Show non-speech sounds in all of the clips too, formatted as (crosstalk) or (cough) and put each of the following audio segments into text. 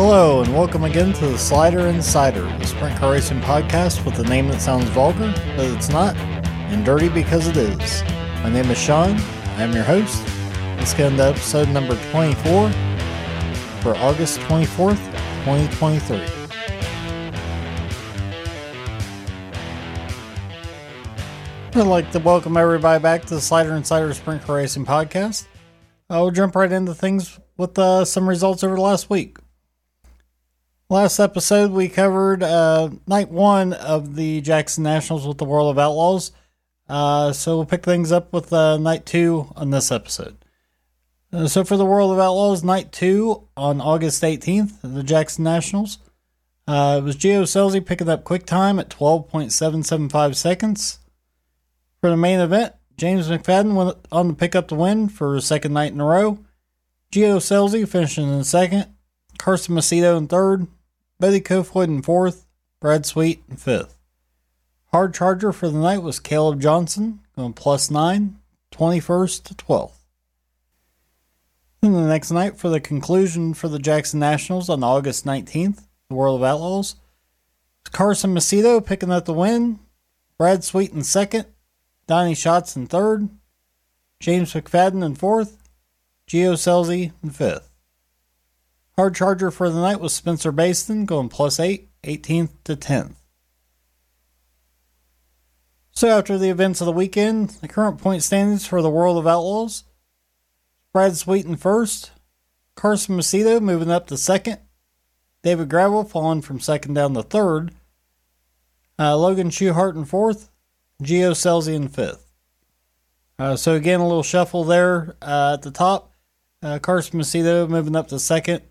Hello, and welcome again to the Slider Insider, the sprint car racing podcast with a name that sounds vulgar, but it's not, and dirty because it is. My name is Sean. I am your host. Let's get into episode number 24 for August 24th, 2023. I'd like to welcome everybody back to the Slider Insider Sprint Car Racing podcast. I'll jump right into things with uh, some results over the last week. Last episode, we covered uh, night one of the Jackson Nationals with the World of Outlaws. Uh, so we'll pick things up with uh, night two on this episode. Uh, so for the World of Outlaws, night two on August 18th, the Jackson Nationals. Uh, it was Gio Scelzi picking up quick time at 12.775 seconds. For the main event, James McFadden went on to pick up the win for a second night in a row. Gio Scelzi finishing in second. Carson Macedo in third. Buddy Kofoid in fourth. Brad Sweet in fifth. Hard charger for the night was Caleb Johnson, going plus nine, 21st to 12th. Then the next night for the conclusion for the Jackson Nationals on August 19th, the World of Outlaws. Carson Macedo picking up the win. Brad Sweet in second. Donny Schatz in third. James McFadden in fourth. Gio Scelzi in fifth. Hard charger for the night was Spencer Bayston going plus 8, 18th to 10th. So after the events of the weekend, the current point standings for the World of Outlaws. Brad Sweet in first. Carson Macedo moving up to second. David Gravel falling from second down to third. Uh, Logan Schuchart in fourth. Gio Scelzi in fifth. Uh, so again, a little shuffle there uh, at the top. Uh, Carson Macedo moving up to second.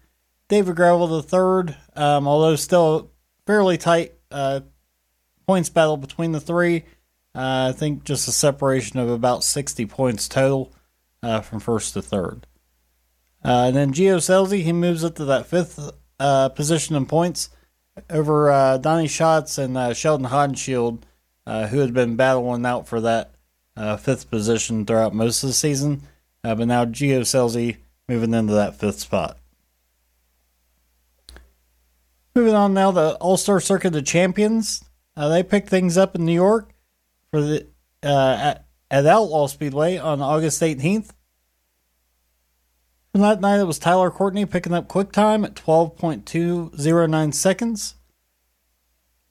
David Gravel the third, um, although still fairly tight uh, points battle between the three. Uh, I think just a separation of about 60 points total uh, from first to third. and then Gio Scelzi, he moves up to that fifth position in points over Donny Schatz and Sheldon Haudenschild uh, who had been battling out for that uh, fifth position throughout most of the season. Uh, but now Gio Scelzi moving into that fifth spot. Moving on now, the All Star Circuit of Champions. Uh, they picked things up in New York for the uh, at, at Outlaw Speedway on August 18th. From that night, it was Tyler Courtney picking up quick time at 12.209 seconds.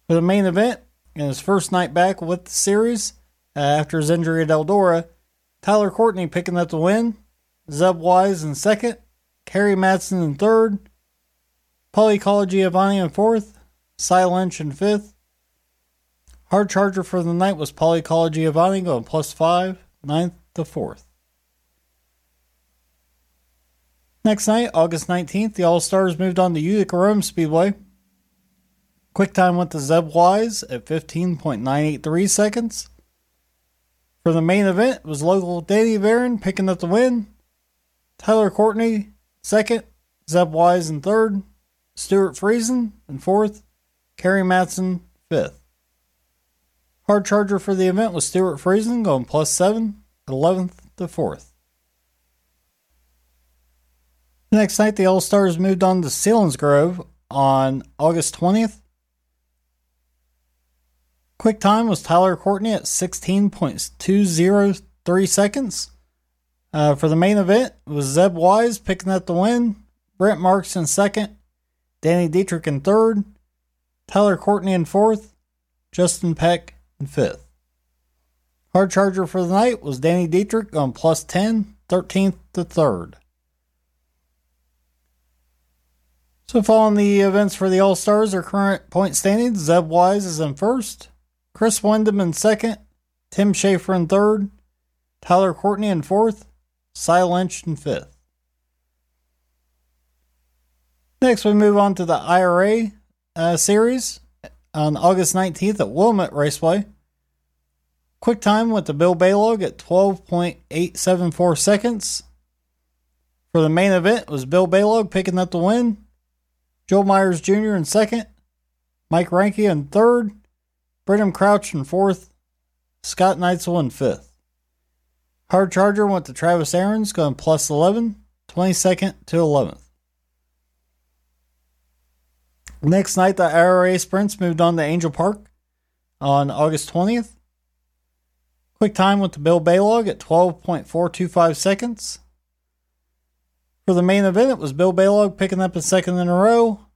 For the main event, in his first night back with the series uh, after his injury at Eldora. Tyler Courtney picking up the win. Zeb Wise in second. Kerry Madsen in third. Paulie Colagiovanni in fourth. Lynch in fifth. Hard charger for the night was Paulie Colagiovanni going plus five, ninth to fourth. Next night, August 19th, the All Stars moved on to Utica Rome Speedway. Quick time went to Zeb Wise at 15.983 seconds. For the main event, it was local Danny Barron picking up the win. Tyler Courtney second, Zeb Wise in third, Stewart Friesen in fourth, Kerry Madsen fifth. Hard charger for the event was Stewart Friesen going plus seven, 11th to fourth. The next night, the All Stars moved on to Selinsgrove on August 20th. Quick time was Tyler Courtney at 16.203 seconds. Uh, for the main event, was Zeb Wise picking up the win, Brent Marks in second, Danny Dietrich in third, Tyler Courtney in fourth, Justin Peck in fifth. Hard charger for the night was Danny Dietrich on plus 10, 13th to third. So, following the events for the All Stars, our current point standings Zeb Wise is in first, Chris Windham in second, Tim Shaffer in third, Tyler Courtney in fourth, Cy Lynch in fifth. Next, we move on to the IRA uh, series on August 19th at Wilmot Raceway. Quick time went to Bill Balog at 12.874 seconds. For the main event was Bill Balog picking up the win. Joe Myers Jr. in second. Mike Reinke in third. Brennan Crouch in fourth, Scott Neitzel in fifth. Hard Charger went to Travis Aarons, going plus 11, 22nd to 11th. Next night, the IRA sprints moved on to Angell Park on August 20th. Quick time went to Bill Balog at 12.425 seconds. For the main event, it was Bill Balog picking up his second in a row,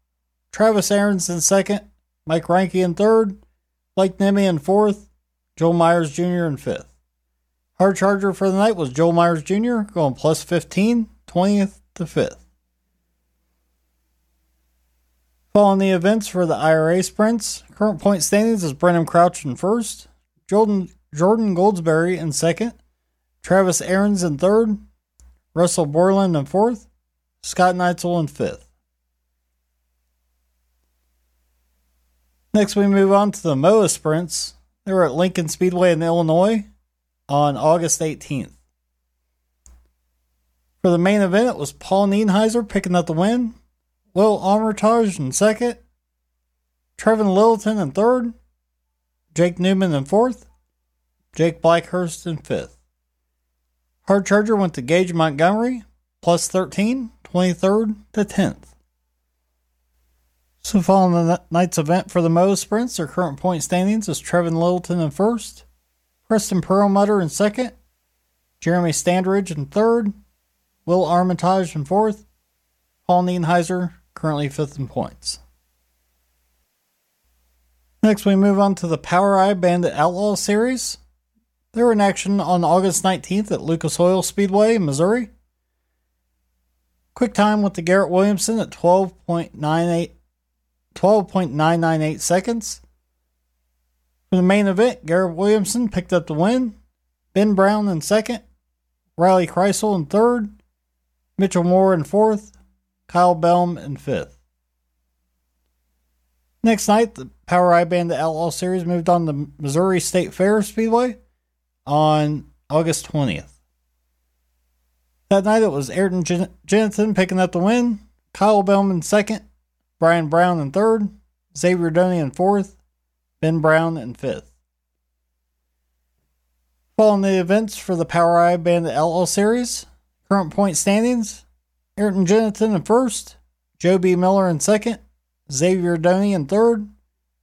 Travis Aarons in second, Mike Reinke in third, Blake Nemi in fourth, Joel Myers Jr. in fifth. Hard charger for the night was Joel Myers Jr., going plus 15, 20th to 5th. Following the events for the IRA sprints, current point standings is Brennan Crouch in first, Jordan, Jordan Goldsberry in second, Travis Aarons in third, Russell Borland in fourth, Scott Neitzel in fifth. Next, we move on to the MOA sprints. They were at Lincoln Speedway in Illinois on August 18th. For the main event, it was Paul Nienhiser picking up the win, Will Armitage in second, Trevin Littleton in third, Jake Newman in fourth, Jake Blackhurst in fifth. Hard Charger went to Gage Montgomery, plus 13, 23rd to 10th. So, following the night's event for the Mo sprints, their current point standings is Trevin Littleton in first, Preston Perlmutter in second, Jeremy Standridge in third, Will Armitage in fourth, Paul Nienhiser currently fifth in points. Next, we move on to the POWRi Bandit Outlaw Series. They were in action on August 19th at Lucas Oil Speedway Missouri. Quick time with the Garrett Williamson at 12.98 12.998 seconds. For the main event, Garrett Williamson picked up the win. Ben Brown in second. Riley Kreisel in third. Mitchell Moore in fourth. Kyle Belm in fifth. Next night, the POWRi Bandit Outlaw Series moved on to Missouri State Fair Speedway on August 20th. That night, it was Ayrton Jensen picking up the win, Kyle Bellman second, Brian Brown in third, Xavier Doney in fourth, Ben Brown in fifth. Following the events for the POWRi Bandit Outlaw Series, current point standings Ayrton Jensen in first, Joe B. Miller in second, Xavier Doney in third,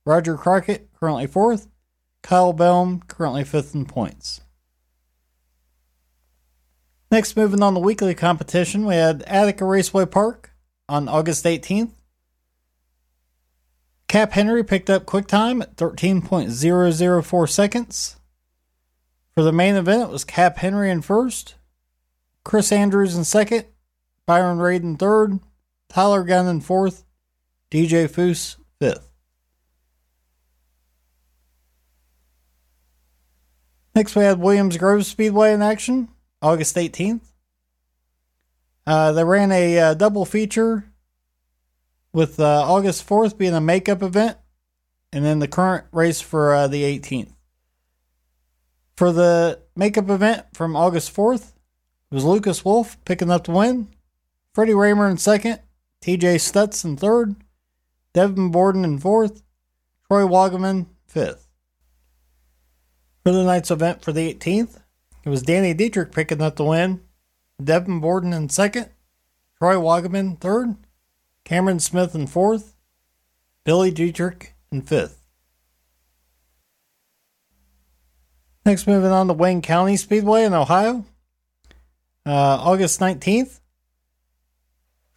Roger Crockett currently fourth, Kyle Belm, currently fifth in points. Next, moving on the weekly competition, we had Attica Raceway Park on August 18th. Cap Henry picked up quick time at 13.004 seconds. For the main event, it was Cap Henry in first, Chris Andrews in second, Byron Raid in third, Tyler Gunn in fourth, DJ Foose fifth. Next, we had Williams Grove Speedway in action, August 18th. Uh, they ran a uh, double feature with uh, August 4th being a makeup event, and then the current race for uh, the 18th. For the makeup event from August 4th, it was Lucas Wolfe picking up the win, Freddie Rahmer in second, TJ Stutz in third, Devon Borden in fourth, Troy Wagaman fifth. For the night's event for the 18th, it was Danny Dietrich picking up the win, Devon Borden in second, Troy Wagaman third, Cameron Smith in fourth, Billy Dietrich in fifth. Next, moving on to Wayne County Speedway in Ohio. Uh, August 19th.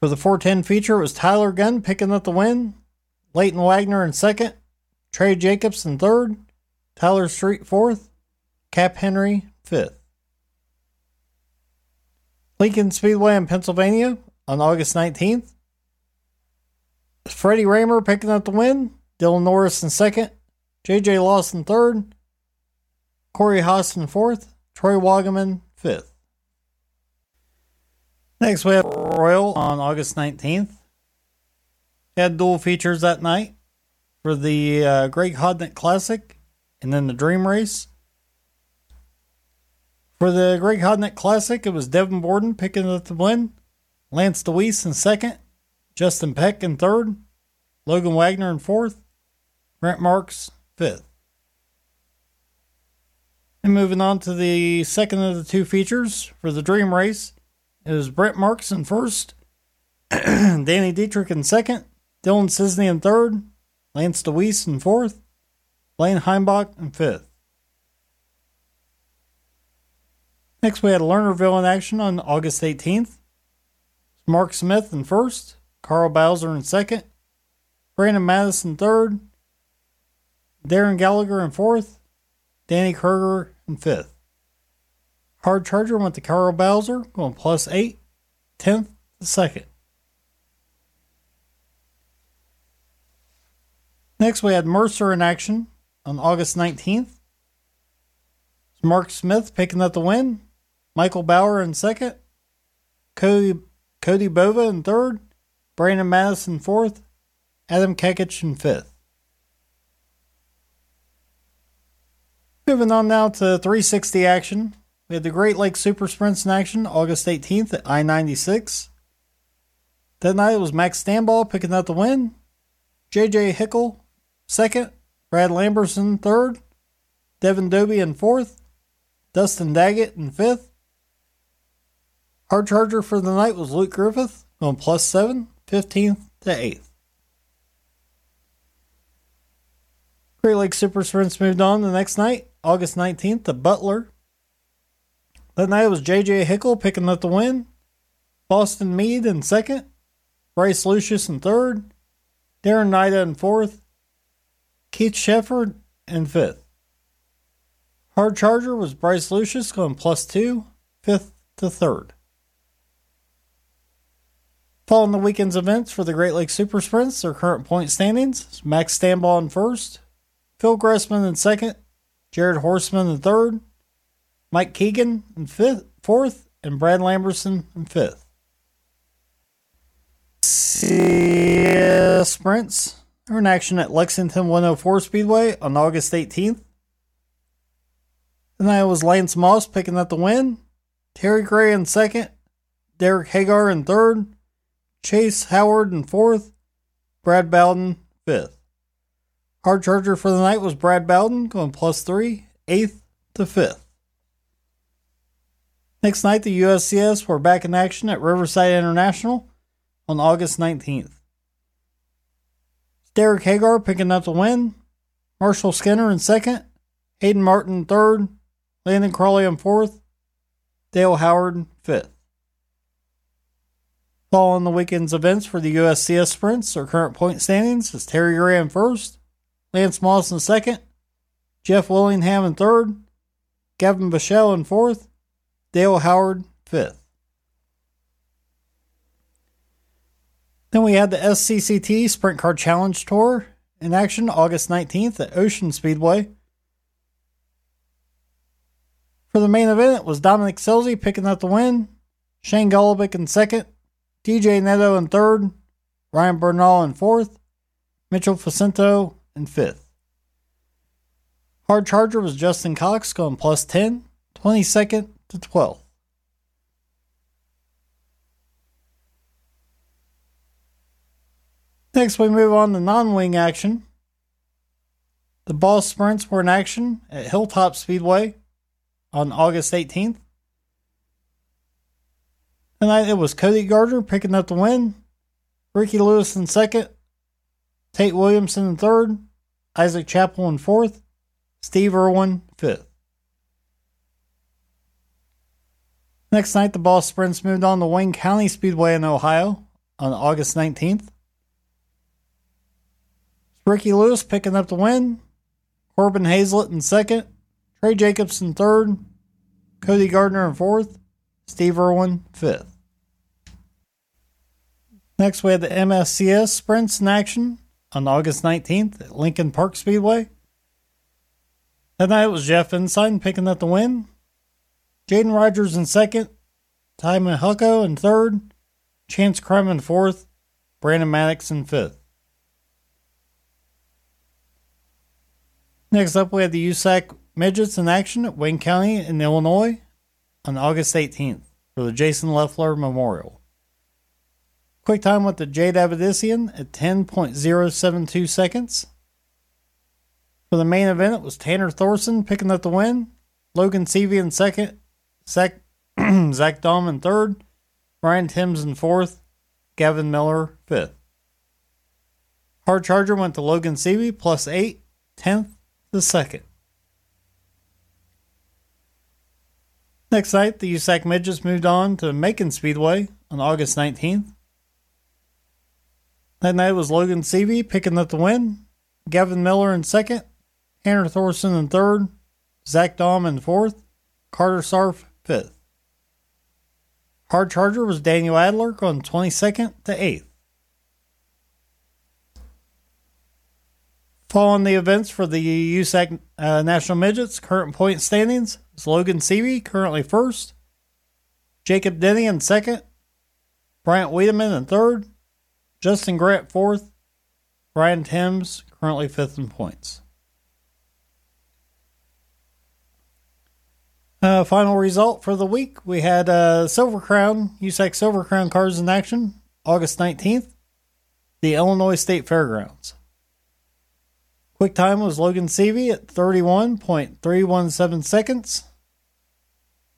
For the 410 feature, it was Tyler Gunn picking up the win, Leighton Wagner in second, Trey Jacobs in third, Tyler Street fourth, Cap Henry fifth. Lincoln Speedway in Pennsylvania on August 19th. Freddie Rahmer picking up the win, Dylan Norris in second, JJ Lawson third, Corey Haas in fourth, Troy Wagaman fifth. Next, we have Royal on August 19th. Had dual features that night for the uh, Greg Hodnett Classic and then the Dream Race. For the Greg Hodnett Classic, it was Devon Borden picking up the win, Lance Dewease in second, Justin Peck in third, Logan Wagner in fourth, Brent Marks fifth. And moving on to the second of the two features for the Dream Race, it was Brent Marks in first, (clears throat) Danny Dietrich in second, Dylan Cisney in third, Lance Dewease in fourth, Blaine Heimbach in fifth. Next, we had Lernerville in action on August 18th. Mark Smith in first, Carl Bowser in second, Brandon Madison third, Darren Gallagher in fourth, Danny Kruger in fifth. Hard Charger went to Carl Bowser, going plus eight, tenth second. Next, we had Mercer in action on August 19th. Mark Smith picking up the win. Michael Bauer in second. Cody, Cody Bova in third. Brandon Madison fourth. Adam Kekich in fifth. Moving on now to 360 action. We had the Great Lakes Super Sprints in action August 18th at I 96. That night it was Max Stambaugh picking up the win. JJ Hickel second. Brad Lamberson third. Devin Doby in fourth. Dustin Daggett in fifth. Hard charger for the night was Luke Griffith on plus seven, 15th to 8th. Great Lakes Super Sprints moved on the next night, August 19th, to Butler. That night was JJ Hickel picking up the win. Boston Mead in second. Bryce Lucius in third. Darren Nida in fourth. Keith Shefford in fifth. Hard Charger was Bryce Lucius going plus two, fifth to third. Following the weekend's events for the Great Lakes Super Sprints, their current point standings Max Stambaugh in first, Phil Gressman in second, Jared Horstman in third, Mike Keegan in fifth, fourth, and Brad Lamberson in fifth. CS Sprints are in action at Lexington 104 Speedway on August 18th. Tonight was Lance Moss picking up the win, Terry Gray in second, Derek Hagar in third, Chase Howard in fourth, Brad Bowden fifth. Hard charger for the night was Brad Bowden going plus three, eighth to fifth. Next night, the USCS were back in action at Riverside International on August 19th. Derek Hagar picking up the win, Marshall Skinner in second, Hayden Martin third, Landon Crawley in fourth, Dale Howard fifth. Following the weekend's events for the USCS sprints, our current point standings is Terry Graham first, Lance Moss in second, Jeff Willingham in third, Gavin Bichelle in fourth, Dale Howard fifth. Then we had the SCCT Sprint Car Challenge Tour in action August 19th at Ocean Speedway. For the main event, it was Dominic Scelzi picking up the win, Shane Golobic in second, DJ Netto in third, Ryan Bernal in fourth, Mitchell Faccinto in fifth. Hard charger was Justin Cox going plus 10, 22nd to 12th. Next, we move on to non wing action. The ball sprints were in action at Hilltop Speedway on August 18th. Tonight it was Cody Gardner picking up the win, Ricky Lewis in second, Tate Williamson in third, Isaac Chappell in fourth, Steve Irwin fifth. Next night, the ball sprints moved on to Wayne County Speedway in Ohio on August 19th. Ricky Lewis picking up the win, Corbin Hazlett in second, Trey Jacobs in third, Cody Gardner in fourth, Steve Irwin fifth. Next, we had the MSCS sprints in action on August 19th at Lincoln Park Speedway. That night it was Jeff Ensign picking up the win, Jaden Rogers in second, Ty Mahucko in third, Chance Crum in fourth, Brandon Maddox in fifth. Next up, we have the USAC Midgets in action at Wayne County in Illinois on August 18th for the Jason Leffler Memorial. Quick time with the Jade Avedisian at 10.072 seconds. For the main event, it was Tanner Thorson picking up the win, Logan Seavey in second, Zach, (clears throat) Zach in third, Ryan Timms in fourth, Gavin Miller fifth. Hard Charger went to Logan Seavey plus 8, 10th to second. Next night, the USAC Midgets moved on to Macon Speedway on August 19th. That night was Logan Seavey picking up the win, Gavin Miller in second, Tanner Thorson in third, Zach Daum in fourth, Carter Sarf fifth. Hard Charger was Daniel Adler going 22nd to 8th. Following the events for the USAC uh, National Midgets, current point standings is Logan Seavey currently first, Jacob Denney in second, Bryant Wiedeman in third, Justin Grant fourth, Brian Timms currently fifth in points. Uh, final result for the week we had uh, Silver Crown, USAC Silver Crown cars in action August 19th, the Illinois State Fairgrounds. Quick time was Logan Seavey at 31.317 seconds.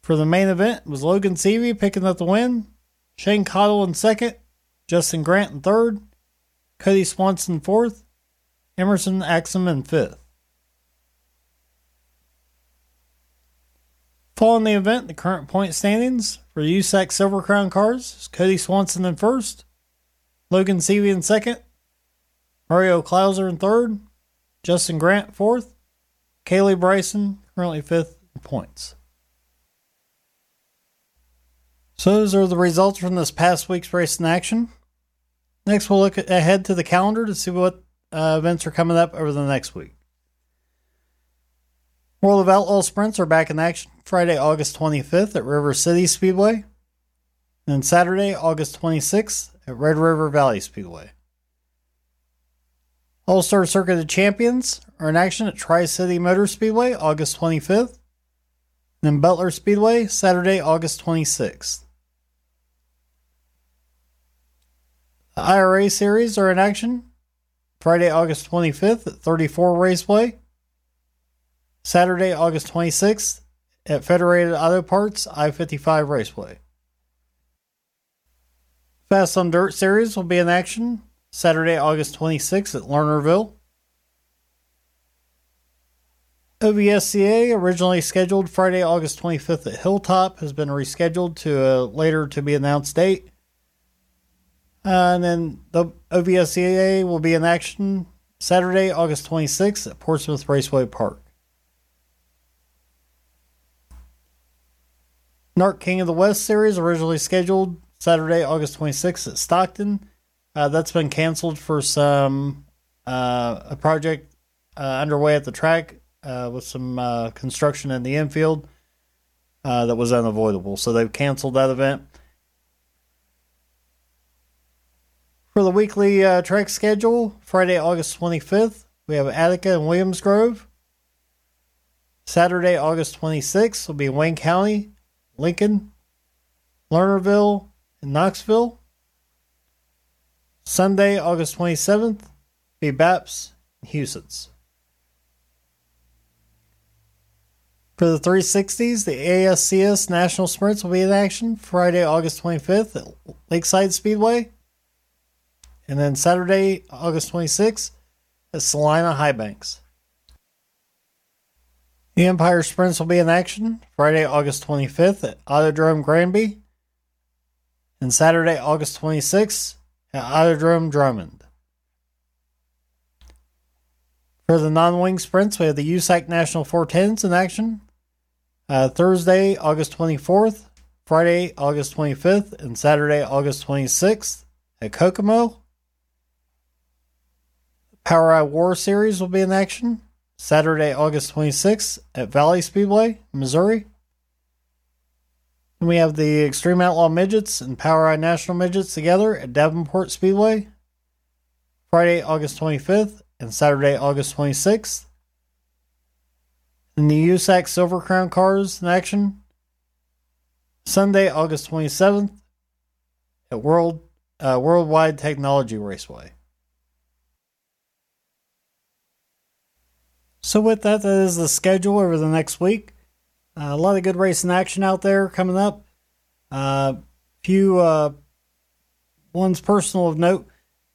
For the main event was Logan Seavey picking up the win, Shane Cottle in second, Justin Grant in third, Cody Swanson fourth, Emerson Axsom in fifth. Following the event, the current point standings for USAC Silver Crown cars is Cody Swanson in first, Logan Seavey in second, Mario Clouser in third, Justin Grant fourth, Kaylee Bryson currently fifth in points. So those are the results from this past week's race in action. Next, we'll look ahead to the calendar to see what uh, events are coming up over the next week. World of Outlaw sprints are back in action Friday, August 25th at River City Speedway, and Saturday, August 26th at Red River Valley Speedway. All Star Circuit of Champions are in action at Tri City Motor Speedway August 25th, and Butler Speedway Saturday, August 26th. The IRA series are in action Friday, August 25th at 34 Raceway, Saturday, August 26th at Federated Auto Parts I 55 Raceway. Fast on Dirt series will be in action Saturday, August 26th at Lernerville. OVSCA, originally scheduled Friday, August 25th at Hilltop, has been rescheduled to a later to be announced date. Uh, and then the OVSCA will be in action Saturday, August 26th at Portsmouth Raceway Park. NARC King of the West series, originally scheduled Saturday, August 26th at Stockton. Uh, that's been canceled for some uh, a project uh, underway at the track uh, with some uh, construction in the infield uh, that was unavoidable. So they've canceled that event. For the weekly track schedule, Friday, August 25th, we have Attica and Williams Grove. Saturday, August 26th, will be Wayne County, Lincoln, Lernerville, and Knoxville. Sunday, August 27th, be Baps and Huset's. For the 360s, the ASCS National Sprints will be in action Friday, August 25th at Lakeside Speedway. And then Saturday, August 26th at Salina Highbanks. The Empire Sprints will be in action Friday, August 25th at Autodrome Granby. And Saturday, August 26th at Autodrome Drummond. For the non wing sprints, we have the USAC National 410s in action uh, Thursday, August 24th, Friday, August 25th, and Saturday, August 26th at Kokomo. POWRi War Series will be in action Saturday, August 26th at Valley Speedway, Missouri. And we have the Extreme Outlaw Midgets and POWRi National Midgets together at Davenport Speedway, Friday, August 25th, and Saturday, August 26th. And the USAC Silver Crown cars in action, Sunday, August 27th, at World uh, Worldwide Technology Raceway. So, with that, that is the schedule over the next week. Uh, a lot of good racing action out there coming up. A uh, few uh, ones personal of note.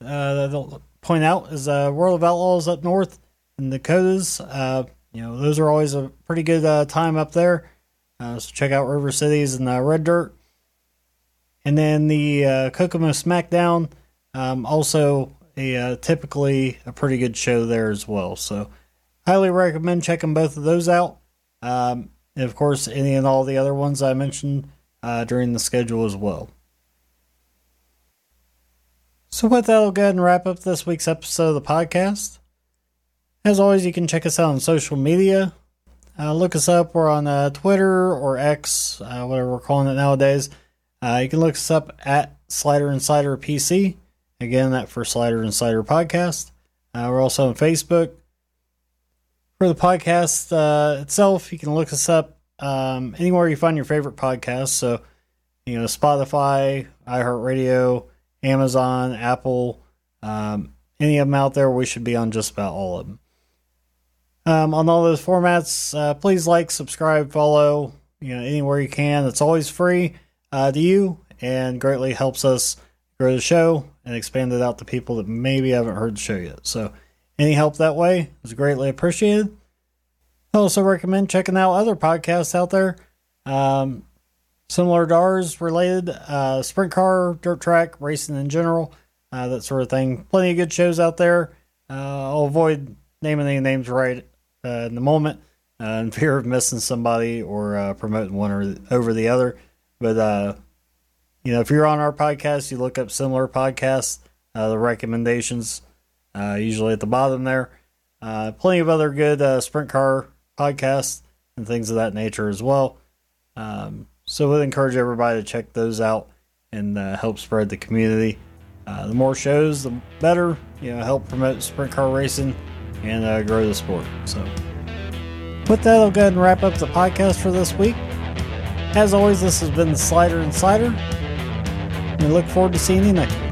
Uh, point out is uh, World of Outlaws up north in Dakotas. Uh, you know, those are always a pretty good time up there. So check out River Cities and Red Dirt. And then the uh, Kokomo SmackDown, um, also a typically a pretty good show there as well. So highly recommend checking both of those out. Um, and of course, any and all the other ones I mentioned uh, during the schedule as well. So with that, I'll go ahead and wrap up this week's episode of the podcast. As always, you can check us out on social media. Uh, look us up. We're on uh, Twitter or X, uh, whatever we're calling it nowadays. Uh, you can look us up at Slider Insider PC. Again, that for Slider Insider Podcast. Uh, we're also on Facebook. For the podcast uh, itself, you can look us up um, anywhere you find your favorite podcast. So, you know, Spotify, iHeartRadio, Amazon, Apple, um, any of them out there, we should be on just about all of them. Um, on all those formats, uh, please like, subscribe, follow, you know, anywhere you can. It's always free uh, to you and greatly helps us grow the show and expand it out to people that maybe haven't heard the show yet. So, any help that way is greatly appreciated. I also recommend checking out other podcasts out there, um, similar to ours, related uh, sprint car, dirt track, racing in general, uh, that sort of thing. Plenty of good shows out there. Uh, I'll avoid naming any names right uh, in the moment uh, in (laughs) fear of missing somebody or uh, promoting one or over the other. But you know, if you're on our podcast, you look up similar podcasts, the recommendations usually at the bottom there. plenty of other good sprint car podcasts and things of that nature as well. Um, so we'd encourage everybody to check those out and uh, help spread the community. Uh, the more shows, the better. You know, help promote sprint car racing and uh, grow the sport. So, with that, I'll go ahead and wrap up the podcast for this week. As always, this has been the Slider Insider. And we look forward to seeing you next week.